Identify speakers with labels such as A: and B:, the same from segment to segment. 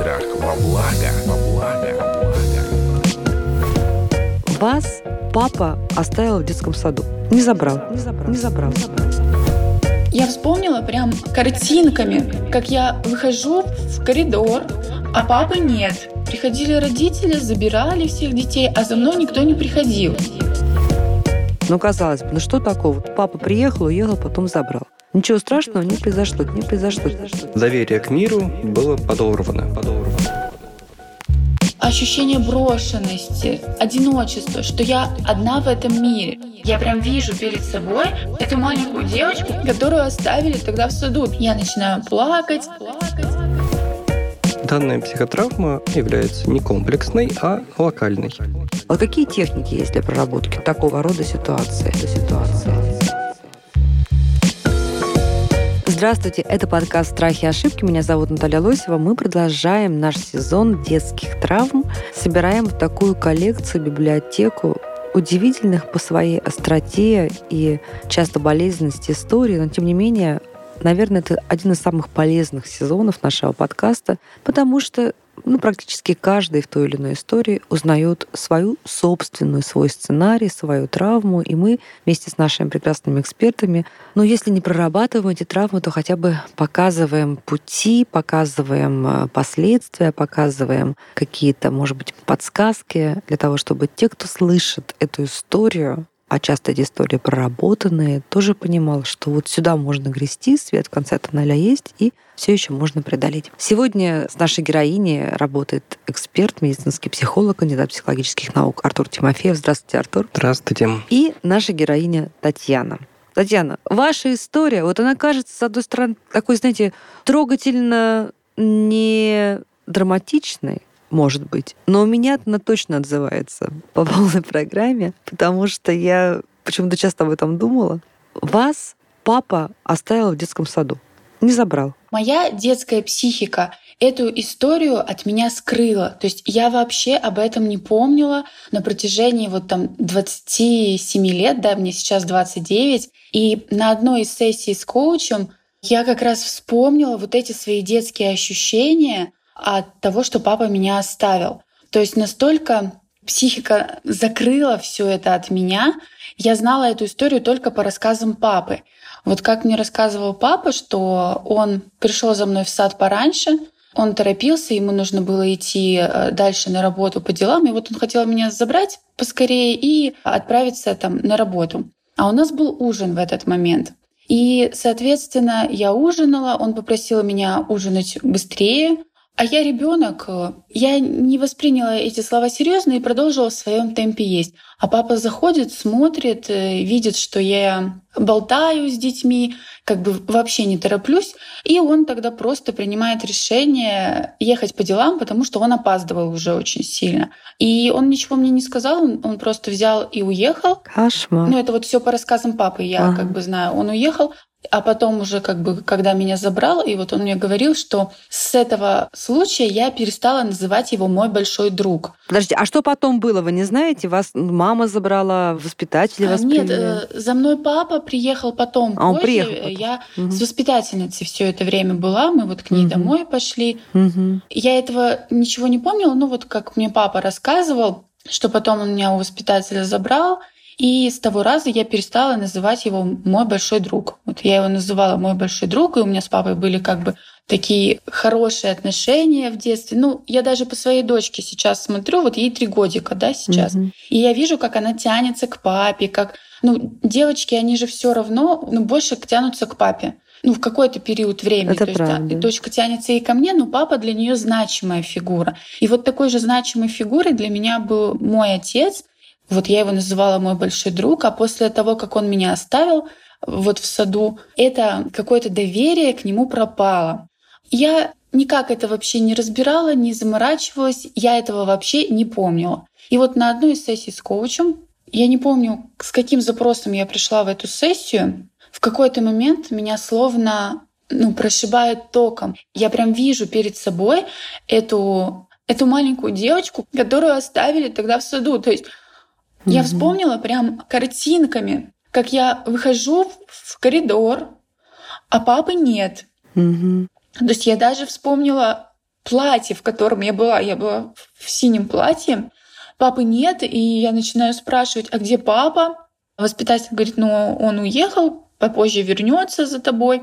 A: Страх во благо. Во благо.
B: Вас папа оставил в детском саду. Не забрал. Не забрал. Не забрал.
C: Я вспомнила прям картинками, как я выхожу в коридор, а папы нет. Приходили родители, забирали всех детей, а за мной никто не приходил.
B: Ну, казалось бы, ну что такого? Папа приехал, уехал, потом забрал. Ничего страшного не произошло, не произошло.
D: Доверие к миру было подорвано. подорвано.
C: Ощущение брошенности, одиночества, что я одна в этом мире. Я прям вижу перед собой эту маленькую девочку, которую оставили тогда в саду. Я начинаю плакать, плакать.
D: Данная психотравма является не комплексной, а локальной.
B: А какие техники есть для проработки такого рода ситуации? ситуации? Здравствуйте, это подкаст «Страхи и ошибки». Меня зовут Наталья Лосева. Мы продолжаем наш сезон детских травм. Собираем в такую коллекцию, библиотеку удивительных по своей остроте и часто болезненности истории, но тем не менее Наверное, это один из самых полезных сезонов нашего подкаста, потому что ну, практически каждый в той или иной истории узнает свою собственную, свой сценарий, свою травму, и мы вместе с нашими прекрасными экспертами, ну, если не прорабатываем эти травмы, то хотя бы показываем пути, показываем э, последствия, показываем какие-то, может быть, подсказки для того, чтобы те, кто слышит эту историю, а часто эти истории проработанные, тоже понимал, что вот сюда можно грести, свет в конце тоннеля есть, и все еще можно преодолеть. Сегодня с нашей героиней работает эксперт, медицинский психолог, кандидат психологических наук Артур Тимофеев. Здравствуйте, Артур.
D: Здравствуйте.
B: И наша героиня Татьяна. Татьяна, ваша история, вот она кажется, с одной стороны, такой, знаете, трогательно не драматичной, может быть. Но у меня она точно отзывается по полной программе, потому что я почему-то часто об этом думала. Вас папа оставил в детском саду, не забрал.
C: Моя детская психика эту историю от меня скрыла. То есть я вообще об этом не помнила на протяжении вот там 27 лет, да, мне сейчас 29. И на одной из сессий с коучем я как раз вспомнила вот эти свои детские ощущения, от того, что папа меня оставил. То есть настолько психика закрыла все это от меня. Я знала эту историю только по рассказам папы. Вот как мне рассказывал папа, что он пришел за мной в сад пораньше, он торопился, ему нужно было идти э, дальше на работу по делам, и вот он хотел меня забрать поскорее и отправиться там на работу. А у нас был ужин в этот момент. И, соответственно, я ужинала, он попросил меня ужинать быстрее, а я ребенок, э, я не восприняла эти слова серьезно и продолжила в своем темпе есть. А папа заходит, смотрит, э, видит, что я болтаю с детьми, как бы вообще не тороплюсь, и он тогда просто принимает решение ехать по делам, потому что он опаздывал уже очень сильно. И он ничего мне не сказал, он просто взял и уехал.
B: Кошмар.
C: Ну, это вот все по рассказам папы, я ага. как бы знаю. Он уехал, а потом уже как бы, когда меня забрал, и вот он мне говорил, что с этого случая я перестала называть его мой большой друг.
B: Подожди, а что потом было, вы не знаете? Вас мама забрала, воспитатели
C: а,
B: вас
C: Нет,
B: привели?
C: э, за мной папа приехал потом.
B: А он
C: позже.
B: приехал потом.
C: Я
B: угу.
C: с воспитательницей все это время была, мы вот к ней
B: Мгм.
C: домой пошли.
B: Мгм.
C: Я этого ничего не помнила, ну вот как мне папа рассказывал, что потом он меня у воспитателя забрал, и с того раза я перестала называть его мой большой друг. Вот я его называла мой большой друг, и у меня с папой были как бы такие хорошие отношения в детстве. Ну, я даже по своей дочке сейчас смотрю, вот ей три годика, да, сейчас.
B: Мгм.
C: И я вижу, как она тянется к папе, как... Ну, девочки, они же все равно, ну, больше тянутся к папе. Ну, в какой-то период времени.
B: Это
C: То
B: правда.
C: есть, дочка тянется и ко мне, но папа для нее значимая фигура. И вот такой же значимой фигурой для меня был мой отец. Вот я его называла мой большой друг, а после того, как он меня оставил вот в саду, это какое-то доверие к нему пропало. Я никак это вообще не разбирала, не заморачивалась, я этого вообще не помнила. И вот на одной из сессий с коучем, я не помню, с каким запросом я пришла в эту сессию, в какой-то момент меня словно ну, прошибает током. Я прям вижу перед собой эту, эту маленькую девочку, которую оставили тогда в саду. То есть я
B: Мгм.
C: вспомнила прям картинками, как я выхожу в коридор, а папы нет.
B: Мгм.
C: То есть я даже вспомнила платье, в котором я была. Я была в синем платье. Папы нет, и я начинаю спрашивать, а где папа? Воспитатель говорит, ну, он уехал, попозже вернется за тобой.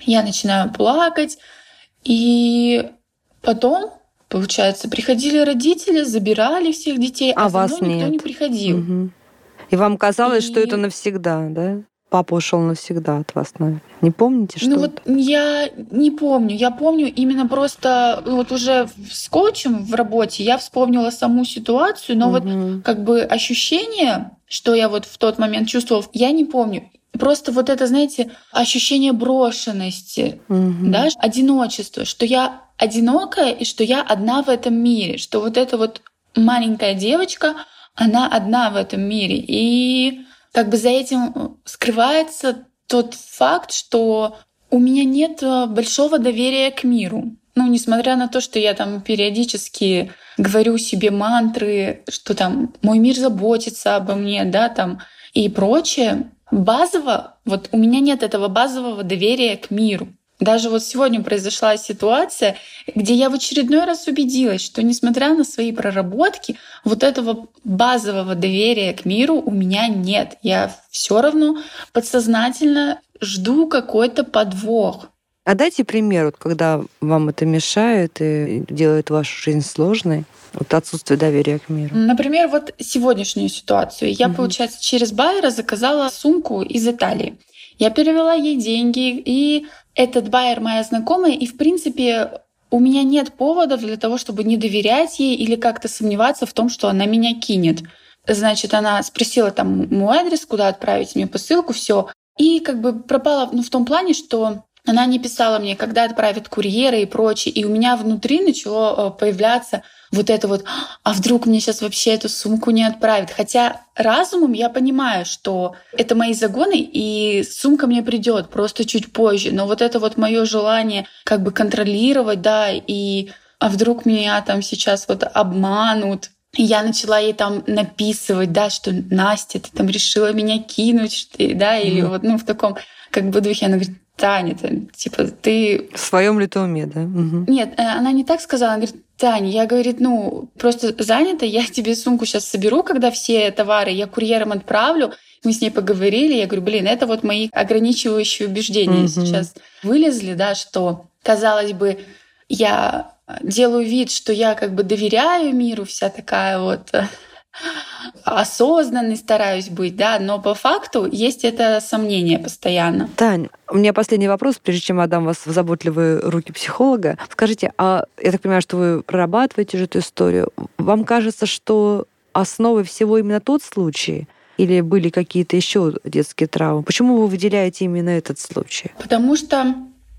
C: Я начинаю плакать. И потом, получается, приходили родители, забирали всех детей, а, а за вас мной никто нет. не приходил.
B: Угу. И вам казалось, и... что это навсегда, да? Папа ушел навсегда от вас, наверное. Не помните, что?
C: Ну вот я не помню. Я помню именно просто ну, вот уже скотчем в работе я вспомнила саму ситуацию, но угу. вот как бы ощущение, что я вот в тот момент чувствовала, я не помню. Просто вот это, знаете, ощущение брошенности, угу. да, одиночество, что я одинокая и что я одна в этом мире, что вот эта вот маленькая девочка, она одна в этом мире. И как бы за этим скрывается тот факт, что у меня нет э, большого доверия к миру. Ну, несмотря на то, что я там периодически говорю себе мантры, что там мой мир заботится обо мне, да, там и прочее, базово, вот у меня нет этого базового доверия к миру. Даже вот сегодня произошла ситуация, где я в очередной раз убедилась, что несмотря на свои проработки, вот этого базового доверия к миру у меня нет. Я все равно подсознательно жду какой-то подвох.
B: А дайте пример, вот, когда вам это мешает и делает вашу жизнь сложной. Вот отсутствие доверия к миру.
C: Например, вот сегодняшнюю ситуацию. Я, угу. получается, через Байера заказала сумку из Италии. Я перевела ей деньги, и этот байер моя знакомая, и, в принципе, у меня нет поводов для того, чтобы не доверять ей или как-то сомневаться в том, что она меня кинет. Значит, она спросила там мой адрес, куда отправить мне посылку, все. И как бы пропала ну, в том плане, что она не писала мне, когда отправит курьера и прочее. И у меня внутри начало э, появляться вот это вот, а вдруг мне сейчас вообще эту сумку не отправят. Хотя разумом я понимаю, что это мои загоны, и сумка мне придет просто чуть позже. Но вот это вот мое желание как бы контролировать, да, и а вдруг меня там сейчас вот обманут, и я начала ей там написывать, да, что Настя, ты там решила меня кинуть, да, или mm. вот, ну, в таком как бы духе. Она говорит, Таня, типа, ты...
B: В своем ли уме, да? Угу.
C: Нет, э, она не так сказала. Она говорит, Таня, я, говорит, ну, просто занята, я тебе сумку сейчас соберу, когда все товары я курьером отправлю. Мы с ней поговорили, я говорю, блин, это вот мои ограничивающие убеждения угу. сейчас вылезли, да, что, казалось бы, я делаю вид, что я как бы доверяю миру, вся такая вот осознанный стараюсь быть, да, но по факту есть это сомнение постоянно.
B: Тань, у меня последний вопрос, прежде чем отдам вас в заботливые руки психолога. Скажите, а я так понимаю, что вы прорабатываете же эту историю. Вам кажется, что основой всего именно тот случай, или были какие-то еще детские травмы? Почему вы выделяете именно этот случай?
C: Потому что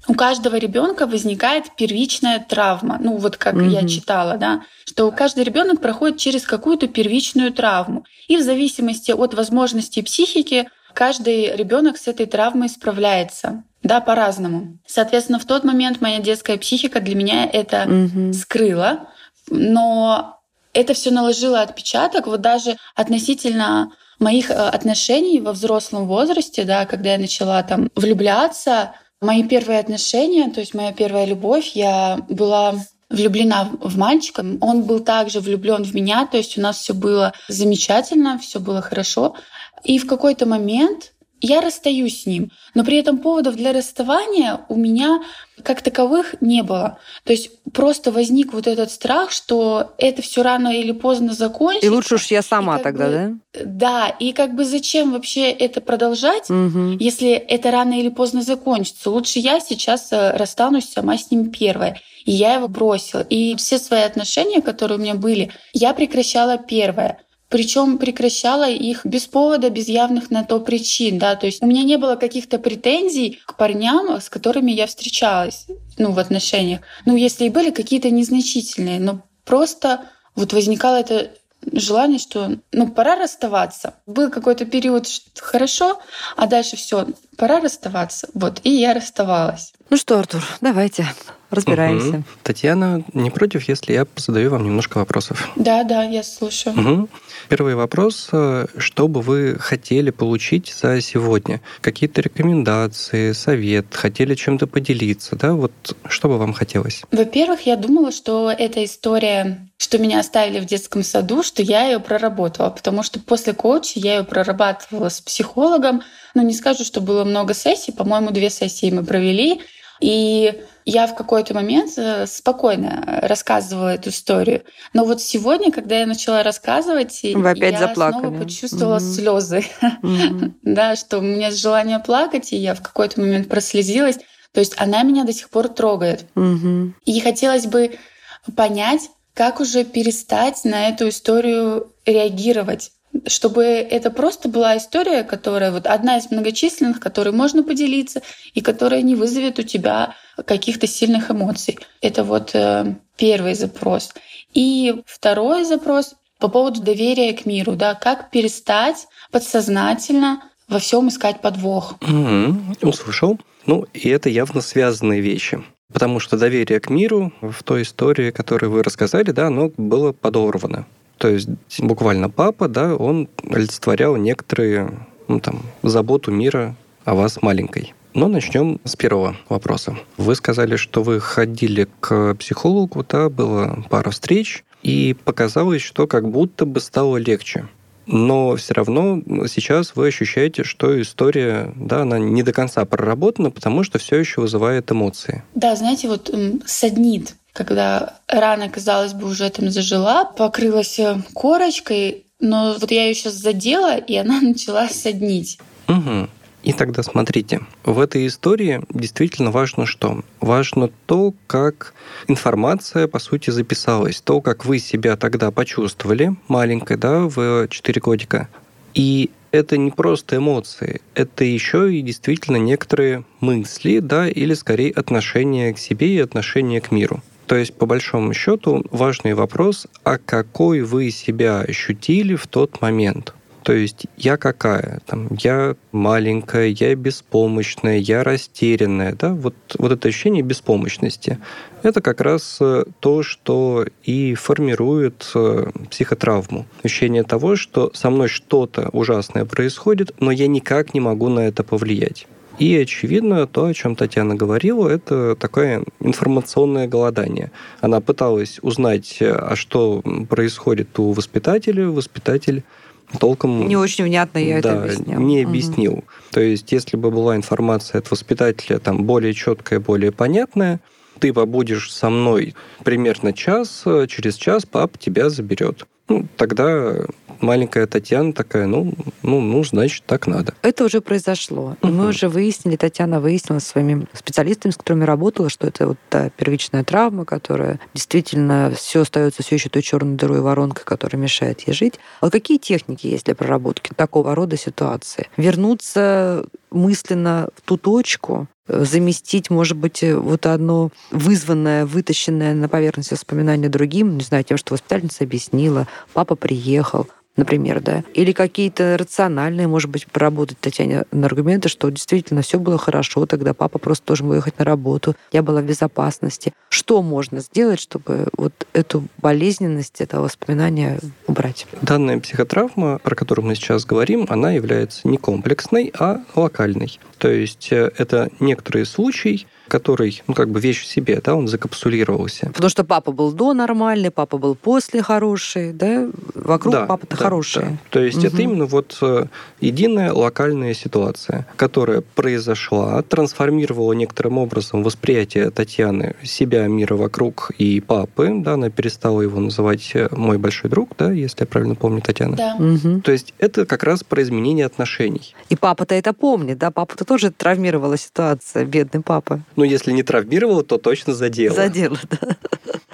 C: у каждого ребенка возникает первичная травма. Ну, вот как mm-hmm. я читала, да, что каждый ребенок проходит через какую-то первичную травму. И в зависимости от возможностей психики каждый ребенок с этой травмой справляется. Да, по-разному. Соответственно, в тот момент моя детская психика для меня это mm-hmm. скрыла, но это все наложило отпечаток. Вот даже относительно моих э, отношений во взрослом возрасте, да, когда я начала там влюбляться, Мои первые отношения, то есть моя первая любовь, я была влюблена в мальчика. Он был также влюблен в меня, то есть у нас все было замечательно, все было хорошо. И в какой-то момент я расстаюсь с ним, но при этом поводов для расставания у меня как таковых не было. То есть просто возник вот этот страх, что это все рано или поздно закончится.
B: И лучше уж я сама тогда, бы,
C: да? Да, и как бы зачем вообще это продолжать, угу. если это рано или поздно закончится? Лучше я сейчас э, расстанусь сама с ним первая. И я его бросила. И все свои отношения, которые у меня были, я прекращала первое причем прекращала их без повода, без явных на то причин, да, то есть у меня не было каких-то претензий к парням, с которыми я встречалась, ну, в отношениях. Ну, если и были какие-то незначительные, но просто вот возникало это желание, что ну пора расставаться. Был какой-то период что хорошо, а дальше все, пора расставаться. Вот, и я расставалась.
B: Ну что, Артур, давайте Разбираемся.
D: Мгм. Татьяна, не против, если я задаю вам немножко вопросов?
C: Да, да, я слушаю.
D: Мгм. Первый вопрос. э, Что бы вы хотели получить за сегодня? Какие-то рекомендации, совет? Хотели чем-то поделиться? Да? Вот что бы вам хотелось?
C: Во-первых, я думала, что эта история, что меня оставили в детском саду, что я ее проработала, потому что после коуча я ее прорабатывала с психологом. Ну, не скажу, что было много сессий, по-моему, две сессии мы провели. И я в какой-то момент э, спокойно рассказывала эту историю. Но вот сегодня, когда я начала рассказывать,
B: Вы опять
C: я
B: заплакали.
C: снова почувствовала
B: Мгм.
C: слезы.
B: Мгм.
C: Да, что у меня желание плакать, и я в какой-то момент прослезилась. То есть она меня до сих пор трогает.
B: Мгм.
C: И хотелось бы понять, как уже перестать на эту историю реагировать чтобы это просто была история, которая вот одна из многочисленных, которой можно поделиться и которая не вызовет у тебя каких-то сильных эмоций. Это вот э, первый запрос. И второй запрос по поводу доверия к миру, да, как перестать подсознательно во всем искать подвох.
D: Мгм. Услышал. Ну, и это явно связанные вещи. Потому что доверие к миру в той истории, которую вы рассказали, да, оно было подорвано. То есть буквально папа, да, он олицетворял некоторые, ну, там, заботу мира о вас маленькой. Но начнем с первого вопроса. Вы сказали, что вы ходили к психологу, да, было пара встреч, и показалось, что как будто бы стало легче. Но все равно сейчас вы ощущаете, что история, да, она не до конца проработана, потому что все еще вызывает эмоции.
C: Да, знаете, вот саднит, когда рана, казалось бы, уже там зажила, покрылась э, корочкой, но вот я ее сейчас задела, и она начала соднить.
D: Угу. И тогда смотрите, в этой истории действительно важно что? Важно то, как информация, по сути, записалась, то, как вы себя тогда почувствовали, маленькой, да, в 4 годика. И это не просто эмоции, это еще и действительно некоторые мысли, да, или скорее отношение к себе и отношение к миру. То есть, по большому счету, важный вопрос, а какой вы себя ощутили в тот момент? То есть я какая? Там, я маленькая, я беспомощная, я растерянная. Да? Вот, вот это ощущение беспомощности. Это как раз э, то, что и формирует э, психотравму. Ощущение того, что со мной что-то ужасное происходит, но я никак не могу на это повлиять. И, очевидно, то, о чем Татьяна говорила, это такое информационное голодание. Она пыталась узнать, а что происходит у воспитателя. Воспитатель толком...
B: Не очень внятно я
D: да,
B: это объясняла.
D: не объяснил. То есть, если бы была информация от воспитателя там более четкая, более понятная, ты побудешь со мной примерно час, э, через час пап тебя заберет. Ну, тогда маленькая Татьяна такая, ну, ну, ну, значит, так надо.
B: Это уже произошло. И мы уже выяснили, Татьяна выяснила своими специалистами, с которыми работала, что это вот та первичная травма, которая действительно все остается все еще той черной дырой воронкой, которая мешает ей жить. А какие техники есть для проработки такого рода ситуации? Вернуться мысленно в ту точку, заместить, может быть, э, вот одно вызванное, вытащенное на поверхность воспоминания другим, не знаю, тем, что воспитательница объяснила, папа приехал, например, да, или какие-то рациональные, может быть, проработать Татьяне на аргументы, что действительно все было хорошо, тогда папа просто должен выехать на работу, я была в безопасности. Что можно сделать, чтобы вот эту болезненность этого воспоминания убрать?
D: Данная психотравма, про которую мы сейчас говорим, она является не комплексной, а локальной. То есть э, это некоторый случай, который, ну, как бы вещь в себе, да, он закапсулировался.
B: Потому что папа был до нормальный, папа был после хороший, да? Вокруг
D: Да,
B: папа-то
D: да,
B: хороший.
D: да. То есть это
B: Мгм.
D: именно вот э, единая локальная ситуация, которая произошла, трансформировала некоторым образом восприятие Татьяны себя, мира вокруг и папы. Да, она перестала его называть э, мой большой друг, да, если я правильно помню, Татьяна.
C: Да.
B: Мгм.
D: То есть это как раз про изменение отношений.
B: И папа-то это помнит, да? Папа-то тоже травмировала ситуация, бедный папа.
D: Ну, если не травмировала, то точно задела.
B: Задела, да.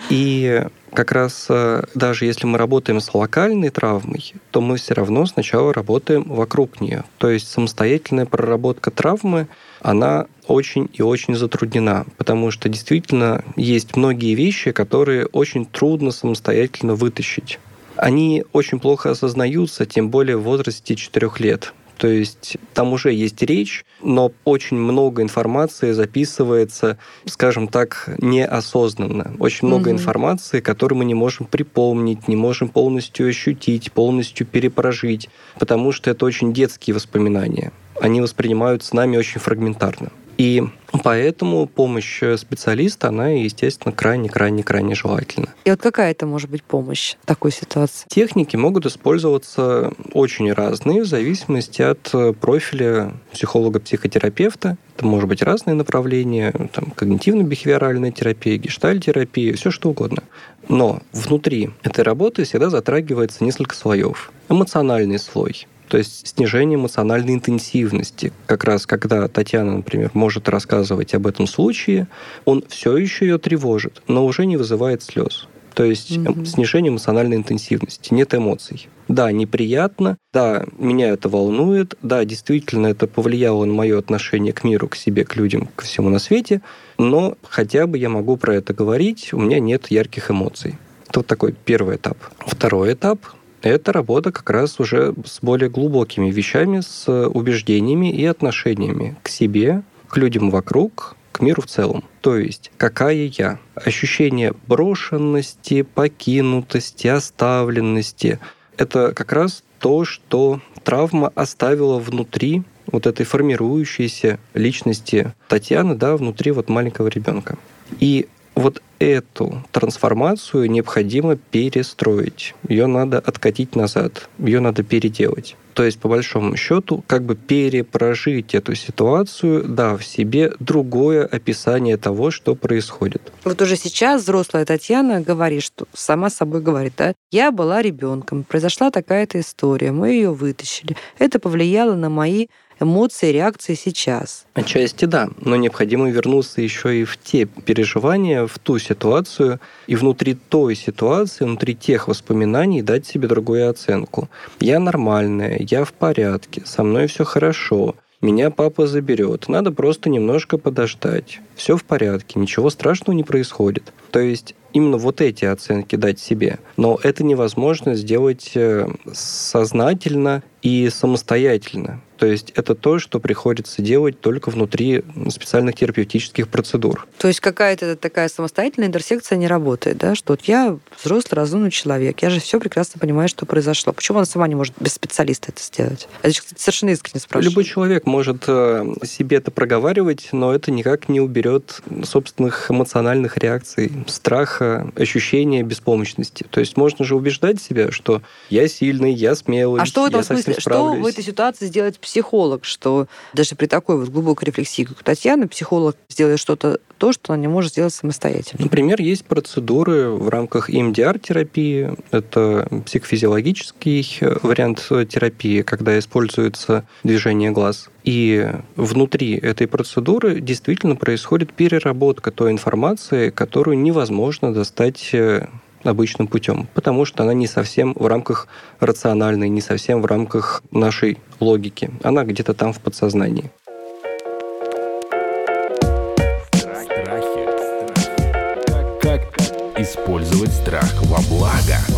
D: И как раз э, даже если мы работаем с локальной травмой, то мы все равно сначала работаем вокруг нее. То есть самостоятельная проработка травмы, она очень и очень затруднена, потому что действительно есть многие вещи, которые очень трудно самостоятельно вытащить. Они очень плохо осознаются, тем более в возрасте 4 лет. То есть там уже есть речь, но очень много информации записывается, скажем так, неосознанно. Очень много угу. информации, которую мы не можем припомнить, не можем полностью ощутить, полностью перепрожить, потому что это очень детские воспоминания. Они воспринимаются нами очень фрагментарно. И поэтому помощь специалиста, она, естественно, крайне-крайне-крайне желательна.
B: И вот какая это может быть помощь в такой ситуации?
D: Техники могут использоваться очень разные в зависимости от профиля психолога-психотерапевта. Это может быть разные направления, там, когнитивно-бихевиоральная терапия, гештальтерапия, все что угодно. Но внутри этой работы всегда затрагивается несколько слоев. Эмоциональный слой, то есть снижение эмоциональной интенсивности. Как раз когда Татьяна, например, может рассказывать об этом случае, он все еще ее тревожит, но уже не вызывает слез. То есть mm-hmm. снижение эмоциональной интенсивности, нет эмоций. Да, неприятно, да, меня это волнует, да, действительно это повлияло на мое отношение к миру, к себе, к людям, ко всему на свете, но хотя бы я могу про это говорить, у меня нет ярких эмоций. Это вот такой первый этап. Второй этап это работа как раз уже с более глубокими вещами, с убеждениями и отношениями к себе, к людям вокруг, к миру в целом. То есть, какая я? Ощущение брошенности, покинутости, оставленности. Это как раз то, что травма оставила внутри вот этой формирующейся личности Татьяны, да, внутри вот маленького ребенка. И вот эту трансформацию необходимо перестроить. Ее надо откатить назад, ее надо переделать. То есть, по большому счету, как бы перепрожить эту ситуацию, да, в себе другое описание того, что происходит.
B: Вот уже сейчас взрослая Татьяна говорит, что сама собой говорит, да, я была ребенком, произошла такая-то история, мы ее вытащили. Это повлияло на мои эмоции, реакции сейчас.
D: Отчасти да, но необходимо вернуться еще и в те переживания, в ту ситуацию, и внутри той ситуации, внутри тех воспоминаний дать себе другую оценку. Я нормальная, я в порядке, со мной все хорошо, меня папа заберет. Надо просто немножко подождать. Все в порядке, ничего страшного не происходит. То есть именно вот эти оценки дать себе. Но это невозможно сделать э, сознательно и самостоятельно. То есть это то, что приходится делать только внутри специальных терапевтических процедур.
B: То есть какая-то такая самостоятельная интерсекция не работает, да? Что вот я взрослый, разумный человек, я же все прекрасно понимаю, что произошло. Почему она сама не может без специалиста это сделать? Это, кстати, совершенно искренне спрашиваю.
D: Любой человек может э, себе это проговаривать, но это никак не уберет собственных эмоциональных реакций, страха, ощущения беспомощности. То есть можно же убеждать себя, что я сильный, я смелый,
B: а что в этом
D: я
B: что в этой ситуации сделать психолог, что даже при такой вот глубокой рефлексии, как у Татьяны, психолог сделает что-то то, что она не может сделать самостоятельно.
D: Например, есть процедуры в рамках EMDR-терапии. Это психофизиологический вариант терапии, когда используется движение глаз. И внутри этой процедуры действительно происходит переработка той информации, которую невозможно достать э, обычным путем, потому что она не совсем в рамках рациональной, не совсем в рамках нашей логики. Она где-то там в подсознании.
A: Страхи. Как использовать страх во благо?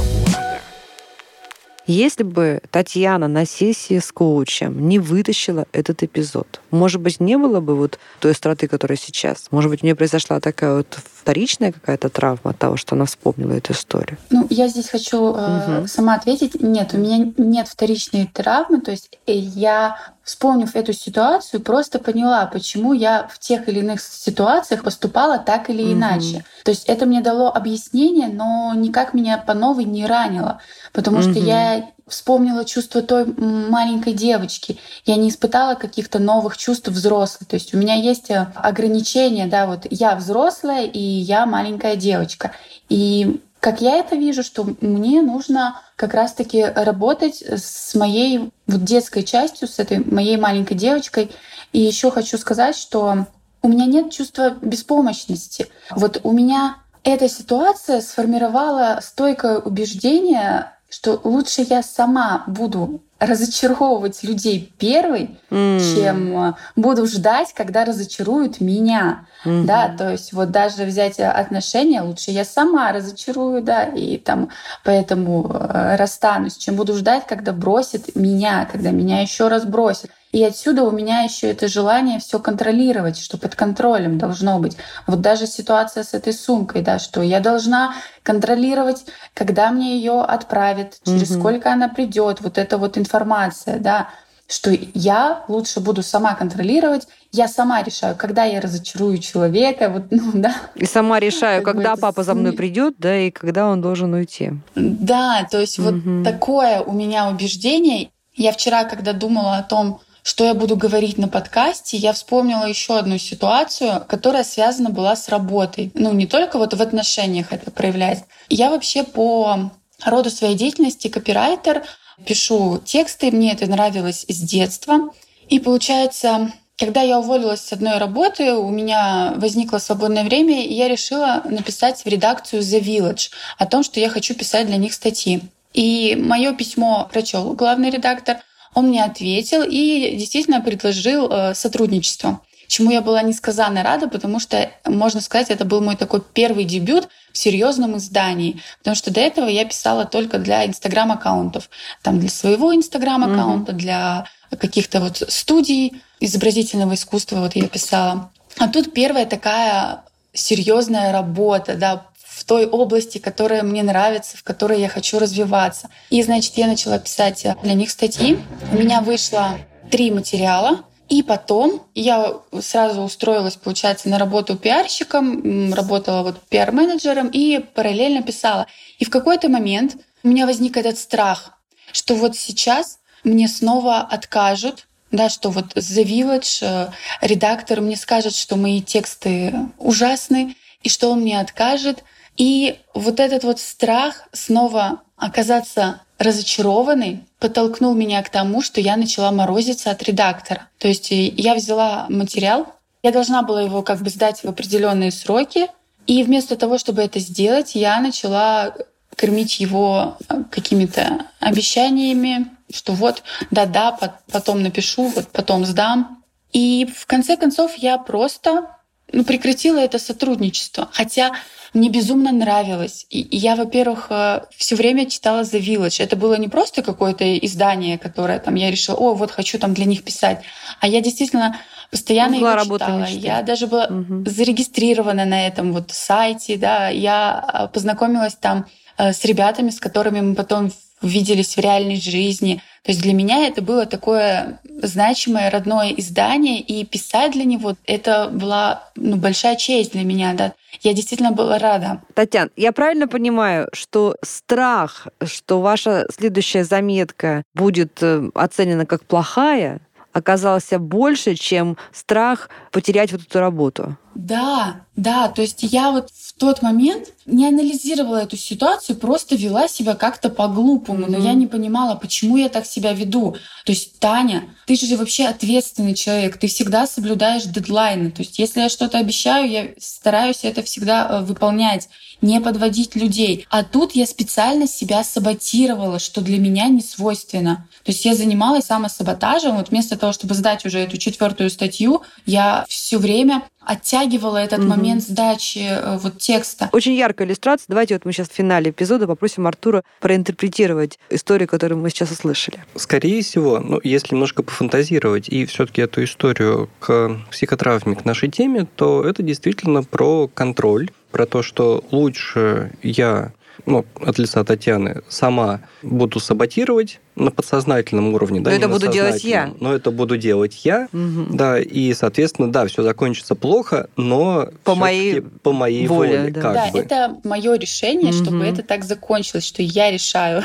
B: Если бы Татьяна на сессии с коучем не вытащила этот эпизод, может быть, не было бы вот той страты, которая сейчас. Может быть, у нее произошла такая вот вторичная какая-то травма от того, что она вспомнила эту историю.
C: Ну, я здесь хочу угу. сама ответить. Нет, у меня нет вторичной травмы. То есть э, я, вспомнив эту ситуацию, просто поняла, почему я в тех или иных ситуациях поступала так или угу. иначе. То есть это мне дало объяснение, но никак меня по новой не ранило. Потому угу. что я вспомнила чувство той маленькой девочки. Я не испытала каких-то новых чувств взрослой. То есть у меня есть э, ограничения, да, вот я взрослая и я маленькая девочка. И как я это вижу, что мне нужно как раз-таки работать с моей вот детской частью, с этой моей маленькой девочкой. И еще хочу сказать, что у меня нет чувства беспомощности. Вот у меня эта ситуация сформировала стойкое убеждение что лучше я сама буду разочаровывать людей первой,
B: М.
C: чем э, буду ждать, когда разочаруют меня.
B: Мгм.
C: Да, то есть вот даже взять э, отношения, лучше я сама разочарую, да, и там поэтому э, расстанусь, чем буду ждать, когда бросит меня, когда меня еще раз бросит. И отсюда у меня еще это желание все контролировать, что под контролем должно быть. Вот даже ситуация с этой сумкой, да, что я должна контролировать, когда мне ее отправят, через
B: Мгм.
C: сколько она придет, вот эта вот информация, да, что я лучше буду сама контролировать, я сама решаю, когда я разочарую человека, вот, ну, да.
B: И сама решаю,
C: Как
B: когда папа за мной придет, да, и когда он должен уйти.
C: Да, то есть
B: Мгм.
C: вот такое у меня убеждение. Я вчера, когда думала о том, что я буду говорить на подкасте, я вспомнила еще одну ситуацию, которая связана была с работой. Ну, не только вот в отношениях это проявляется. Я вообще по роду своей деятельности копирайтер, пишу тексты, мне это нравилось с детства. И получается, когда я уволилась с одной работы, у меня возникло свободное время, и я решила написать в редакцию The Village о том, что я хочу писать для них статьи. И мое письмо прочел главный редактор, он мне ответил и действительно предложил э, сотрудничество. Чему я была несказанно рада, потому что, можно сказать, это был мой такой первый дебют в серьезном издании. Потому что до этого я писала только для инстаграм-аккаунтов. Там для своего инстаграм-аккаунта, для каких-то вот студий изобразительного искусства вот я писала. А тут первая такая серьезная работа, да, в той области, которая мне нравится, в которой я хочу развиваться. И, значит, я начала писать для них статьи. У меня вышло три материала. И потом я сразу устроилась, получается, на работу пиарщиком, работала вот пиар-менеджером и параллельно писала. И в какой-то момент у меня возник этот страх, что вот сейчас мне снова откажут, да, что вот The Village, э, редактор мне скажет, что мои тексты ужасны, и что он мне откажет. И вот этот вот страх снова оказаться разочарованной подтолкнул меня к тому, что я начала морозиться от редактора. То есть э, я взяла материал, я должна была его как бы сдать в определенные сроки, и вместо того, чтобы это сделать, я начала кормить его э, какими-то обещаниями, что вот, да-да, пот- потом напишу, вот потом сдам. И в конце концов я просто ну, прекратила это сотрудничество. Хотя мне безумно нравилось. И, и я, во-первых, все время читала The Village. Это было не просто какое-то издание, которое там я решила, о, вот хочу там для них писать. А я действительно постоянно
B: Была
C: его
B: работа
C: читала.
B: мечты.
C: Я даже была
B: Мгм.
C: зарегистрирована на этом вот сайте, да. Я а, познакомилась там э, с ребятами, с которыми мы потом виделись в реальной жизни. То есть для меня это было такое значимое родное издание, и писать для него это была ну, большая честь для меня. Да. Я действительно была рада.
B: Татьяна, я правильно понимаю, что страх, что ваша следующая заметка будет э, оценена как плохая, оказался больше, чем страх потерять вот эту работу?
C: Да, да, то есть я вот в тот момент не анализировала эту ситуацию, просто вела себя как-то по-глупому, но
B: Мгм.
C: я не понимала, почему я так себя веду. То есть, Таня, ты же вообще ответственный человек, ты всегда соблюдаешь дедлайны. То есть, если я что-то обещаю, я стараюсь это всегда э, выполнять, не подводить людей. А тут я специально себя саботировала, что для меня не свойственно. То есть я занималась самосаботажем. Вот вместо того, чтобы сдать уже эту четвертую статью, я все время оттягивала этот
B: Мгм.
C: момент сдачи э, вот текста.
B: Очень яркая иллюстрация. Давайте вот мы сейчас в финале эпизода попросим Артура проинтерпретировать историю, которую мы сейчас услышали.
D: Скорее всего, ну, если немножко пофантазировать и все-таки эту историю к психотравме, к нашей теме, то это действительно про контроль, про то, что лучше я ну, от лица Татьяны, сама буду саботировать на подсознательном уровне. да,
B: Но
D: не
B: это буду делать я.
D: Но это буду делать я,
B: Мгм.
D: да, и, соответственно, да, все закончится плохо, но
B: По моей
D: по моей
B: воле,
D: воле,
B: да.
D: как
C: да,
D: бы.
C: это мое решение, чтобы
B: Мгм.
C: это так закончилось, что я решаю.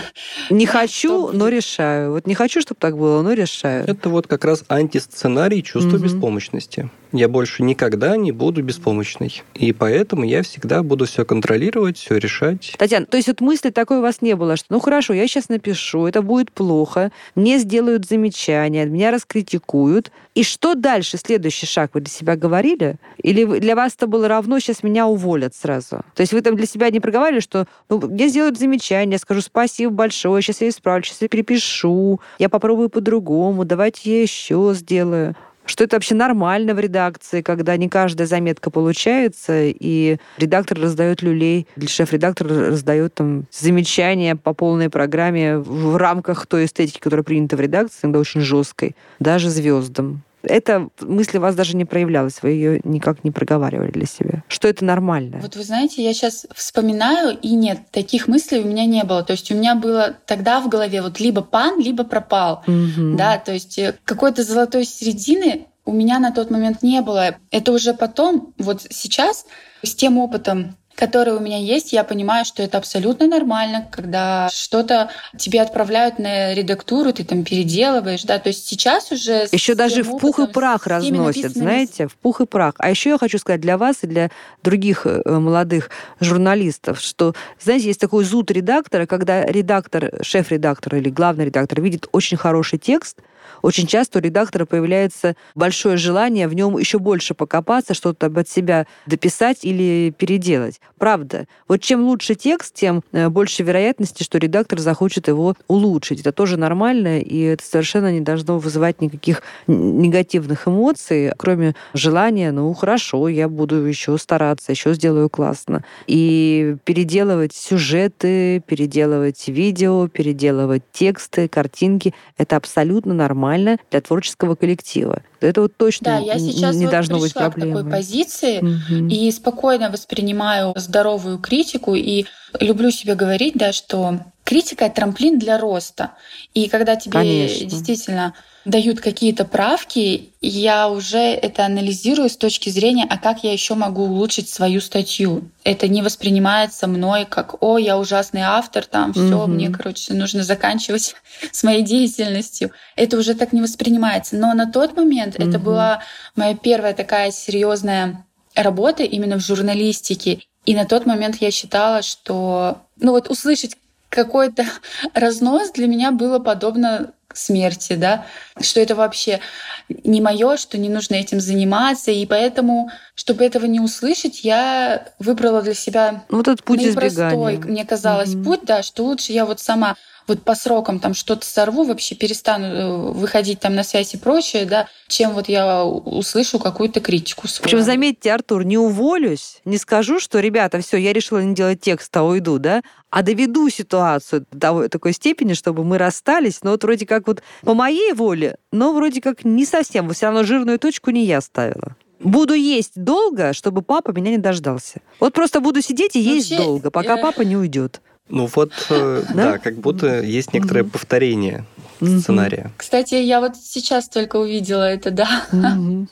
B: Не хочу, но решаю. Вот не хочу, чтобы так было, но решаю.
D: Это вот как раз антисценарий чувства
B: Мгм.
D: беспомощности. Я больше никогда не буду беспомощной. И поэтому я всегда буду все контролировать, все решать.
B: Татьяна, то есть вот мысли такой у вас не было, что ну хорошо, я сейчас напишу, это будет плохо, мне сделают замечания, меня раскритикуют. И что дальше? Следующий шаг вы для себя говорили? Или для вас это было равно, сейчас меня уволят сразу? То есть вы там для себя не проговаривали, что ну, мне сделают замечания, я скажу спасибо большое, сейчас я исправлю, сейчас я перепишу, я попробую по-другому, давайте я еще сделаю что это вообще нормально в редакции, когда не каждая заметка получается, и редактор раздает люлей, шеф-редактор раздает там замечания по полной программе в рамках той эстетики, которая принята в редакции, иногда очень жесткой, даже звездам. Эта мысль у вас даже не проявлялась, вы ее никак не проговаривали для себя. Что это нормально?
C: Вот вы знаете, я сейчас вспоминаю, и нет, таких мыслей у меня не было. То есть у меня было тогда в голове вот либо пан, либо пропал.
B: Мгм.
C: Да, то есть э, какой-то золотой середины у меня на тот момент не было. Это уже потом, вот сейчас, с тем опытом, который у меня есть, я понимаю, что это абсолютно нормально, когда что-то тебе отправляют на редактуру, ты там переделываешь, да, то есть сейчас уже...
B: Еще даже в пух и прах разносят,
C: написанными
B: знаете, в пух и прах. А еще я хочу сказать для вас и для других э, молодых журналистов, что, знаете, есть такой зуд редактора, когда редактор, шеф-редактор или главный редактор видит очень хороший текст, очень часто у редактора появляется большое желание в нем еще больше покопаться, что-то от себя дописать или переделать. Правда. Вот чем лучше текст, тем э, больше вероятности, что редактор захочет его улучшить. Это тоже нормально, и это совершенно не должно вызывать никаких негативных эмоций, кроме желания, ну хорошо, я буду еще стараться, еще сделаю классно. И переделывать сюжеты, переделывать видео, переделывать тексты, картинки, это абсолютно нормально для творческого коллектива. Это вот точно
C: Да, я сейчас
B: не
C: вот
B: должно быть
C: к такой позиции,
B: Мгм.
C: и спокойно воспринимаю здоровую критику и люблю себе говорить, да, что критика это трамплин для роста. И когда тебе
B: Конечно.
C: действительно дают какие-то правки, я уже это анализирую с точки зрения, а как я еще могу улучшить свою статью. Это не воспринимается мной как, о, я ужасный автор, там все,
B: Мгм.
C: мне, короче, нужно заканчивать с моей деятельностью. Это уже так не воспринимается. Но на тот момент это
B: Мгм.
C: была моя первая такая серьезная работа именно в журналистике. И на тот момент я считала, что ну вот услышать какой-то разнос для меня было подобно смерти, да, что это вообще не мое, что не нужно этим заниматься, и поэтому, чтобы этого не услышать, я выбрала для себя
B: Вот этот путь
C: наипростой,
B: избегания.
C: мне казалось,
B: Мгм.
C: путь, да, что лучше я вот сама вот по срокам там что-то сорву, вообще перестану э, выходить там на связь и прочее, да, чем вот я услышу какую-то критику свою.
B: Причем, заметьте, Артур, не уволюсь, не скажу, что, ребята, все, я решила не делать текст, а уйду, да, а доведу ситуацию до такой степени, чтобы мы расстались, но вот вроде как вот по моей воле, но вроде как не совсем, все равно жирную точку не я ставила. Буду есть долго, чтобы папа меня не дождался. Вот просто буду сидеть и есть
C: Вообще,
B: долго, пока
C: э,
B: папа не уйдет.
D: Ну вот, э,
B: Да?
D: да, как будто есть некоторое
B: Мгм.
D: повторение сценария.
C: Кстати, я вот сейчас только увидела это, да.
B: Мгм.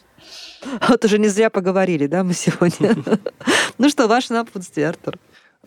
B: Вот уже не зря поговорили, да, мы сегодня. Ну что, ваше напутствие, Артур?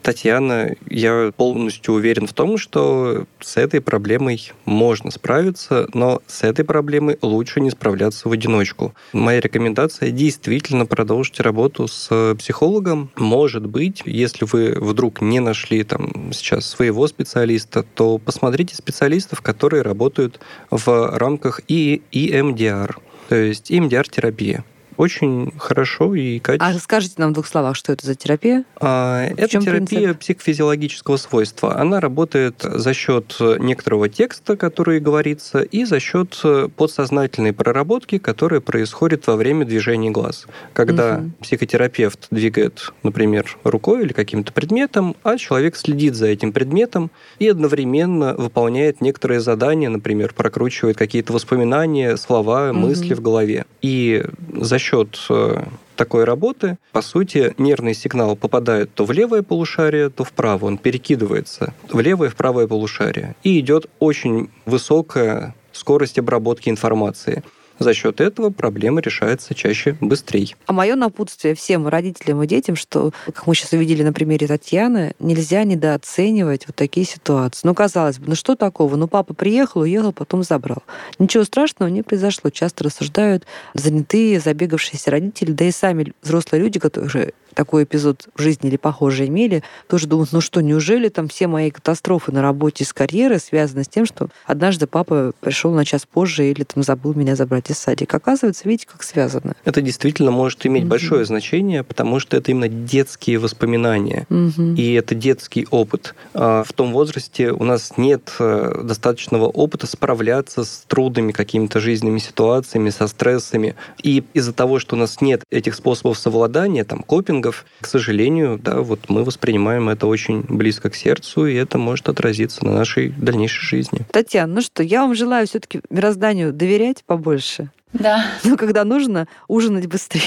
D: Татьяна, я полностью уверен в том, что с этой проблемой можно справиться, но с этой проблемой лучше не справляться в одиночку. Моя рекомендация действительно продолжите работу с психологом. Может быть, если вы вдруг не нашли там сейчас своего специалиста, то посмотрите специалистов, которые работают в рамках и EMDR, то есть EMDR-терапия. Очень хорошо и качественно.
B: А скажите нам в двух словах, что это за терапия?
D: А, Это терапия
B: принцип?
D: психофизиологического свойства. Она работает за счет некоторого текста, который говорится, и за счет подсознательной проработки, которая происходит во время движения глаз. Когда
B: Мгм.
D: психотерапевт двигает, например, рукой или каким-то предметом, а человек следит за этим предметом и одновременно выполняет некоторые задания, например, прокручивает какие-то воспоминания, слова,
B: Мгм.
D: мысли в голове. И за счет э, такой работы, по сути, нервный сигнал попадает то в левое полушарие, то в правое. Он перекидывается в левое и в правое полушарие. И идет очень высокая скорость обработки информации. За счет этого проблема решается чаще быстрее.
B: А мое напутствие всем родителям и детям, что, как мы сейчас увидели на примере Татьяны, нельзя недооценивать вот такие ситуации. Ну, казалось бы, ну что такого? Ну, папа приехал, уехал, потом забрал. Ничего страшного не произошло. Часто рассуждают занятые, забегавшиеся родители, да и сами взрослые люди, которые такой эпизод в жизни или похожий имели, тоже думают, ну что, неужели там все мои катастрофы на работе с карьерой связаны с тем, что однажды папа пришел на час позже или там забыл меня забрать из садика. Оказывается, видите, как связано.
D: Это действительно может иметь угу. большое значение, потому что это именно детские воспоминания. Угу. И это детский опыт. А в том возрасте у нас нет э, достаточного опыта справляться с трудными какими-то жизненными ситуациями, со стрессами. И из-за того, что у нас нет этих способов совладания, там, копингов, к сожалению, да, вот мы воспринимаем это очень близко к сердцу, и это может отразиться на нашей дальнейшей жизни.
B: Татьяна, ну что, я вам желаю все-таки мирозданию доверять побольше.
C: Да.
B: Но когда нужно, ужинать быстрее.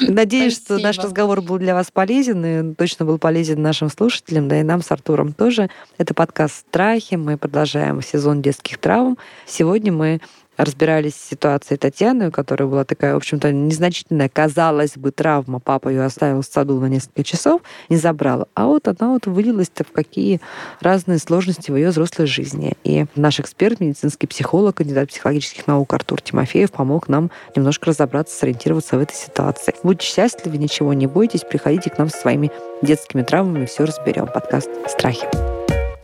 B: Надеюсь, Спасибо. что наш разговор был для вас полезен, и точно был полезен нашим слушателям, да и нам с Артуром тоже. Это подкаст «Страхи». Мы продолжаем сезон детских травм. Сегодня мы разбирались с ситуацией Татьяны, у которой была такая, в общем-то, незначительная, казалось бы, травма. Папа ее оставил в саду на несколько часов, не забрал. А вот она вот вылилась-то в какие разные сложности в ее взрослой жизни. И наш эксперт, медицинский психолог, кандидат психологических наук Артур Тимофеев помог нам немножко разобраться, сориентироваться в этой ситуации. Будьте счастливы, ничего не бойтесь, приходите к нам со своими детскими травмами, все разберем. Подкаст «Страхи».